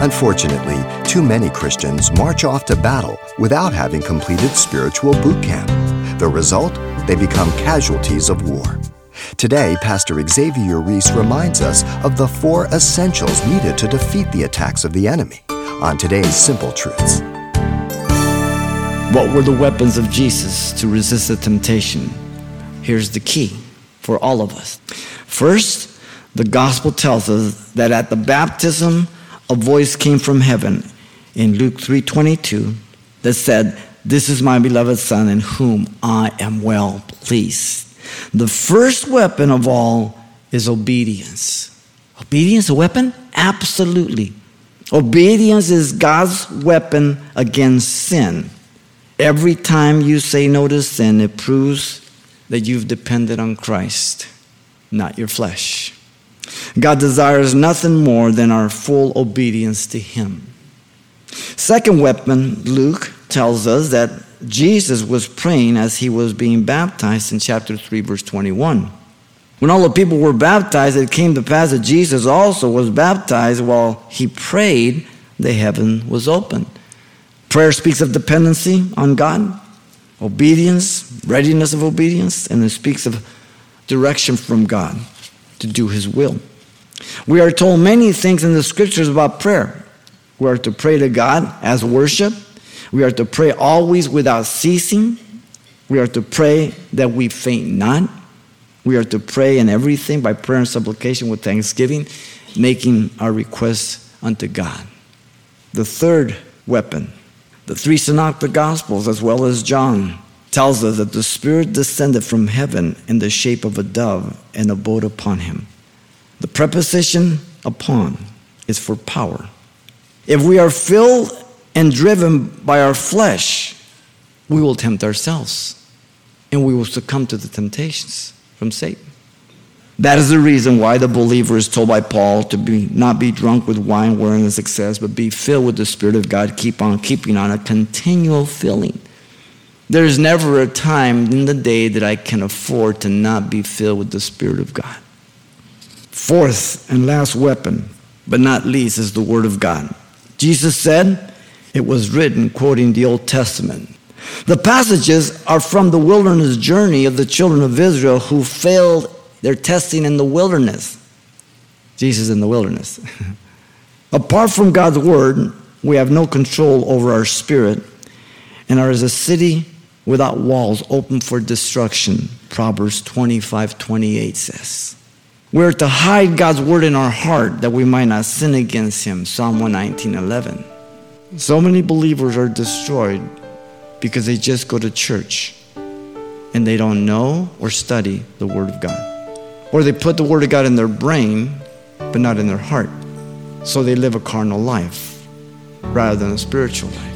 Unfortunately, too many Christians march off to battle without having completed spiritual boot camp. The result? They become casualties of war. Today, Pastor Xavier Ries reminds us of the four essentials needed to defeat the attacks of the enemy on today's Simple Truths. What were the weapons of Jesus to resist the temptation? Here's the key for all of us. First, the gospel tells us that at the baptism, a voice came from heaven in Luke 3:22 that said, "This is my beloved son in whom I am well pleased." The first weapon of all is obedience. Obedience a weapon? Absolutely. Obedience is God's weapon against sin. Every time you say no to sin, it proves that you've depended on Christ, not your flesh. God desires nothing more than our full obedience to Him. Second weapon, Luke tells us that Jesus was praying as he was being baptized in chapter 3, verse 21. When all the people were baptized, it came to pass that Jesus also was baptized while he prayed, the heaven was open. Prayer speaks of dependency on God, obedience, readiness of obedience, and it speaks of direction from God to do his will. We are told many things in the scriptures about prayer. We are to pray to God as worship. We are to pray always without ceasing. We are to pray that we faint not. We are to pray in everything by prayer and supplication with thanksgiving, making our requests unto God. The third weapon, the three synoptic gospels, as well as John, tells us that the Spirit descended from heaven in the shape of a dove and abode upon him. The preposition upon is for power. If we are filled and driven by our flesh, we will tempt ourselves and we will succumb to the temptations from Satan. That is the reason why the believer is told by Paul to be not be drunk with wine wherein is excess, but be filled with the Spirit of God, keep on keeping on a continual filling. There's never a time in the day that I can afford to not be filled with the Spirit of God. Fourth and last weapon, but not least, is the Word of God. Jesus said, It was written, quoting the Old Testament. The passages are from the wilderness journey of the children of Israel who failed their testing in the wilderness. Jesus in the wilderness. Apart from God's word, we have no control over our spirit and are as a city without walls open for destruction. Proverbs 25 28 says. We're to hide God's word in our heart that we might not sin against him. Psalm 119 11. So many believers are destroyed because they just go to church and they don't know or study the Word of God. Or they put the Word of God in their brain, but not in their heart. So they live a carnal life rather than a spiritual life.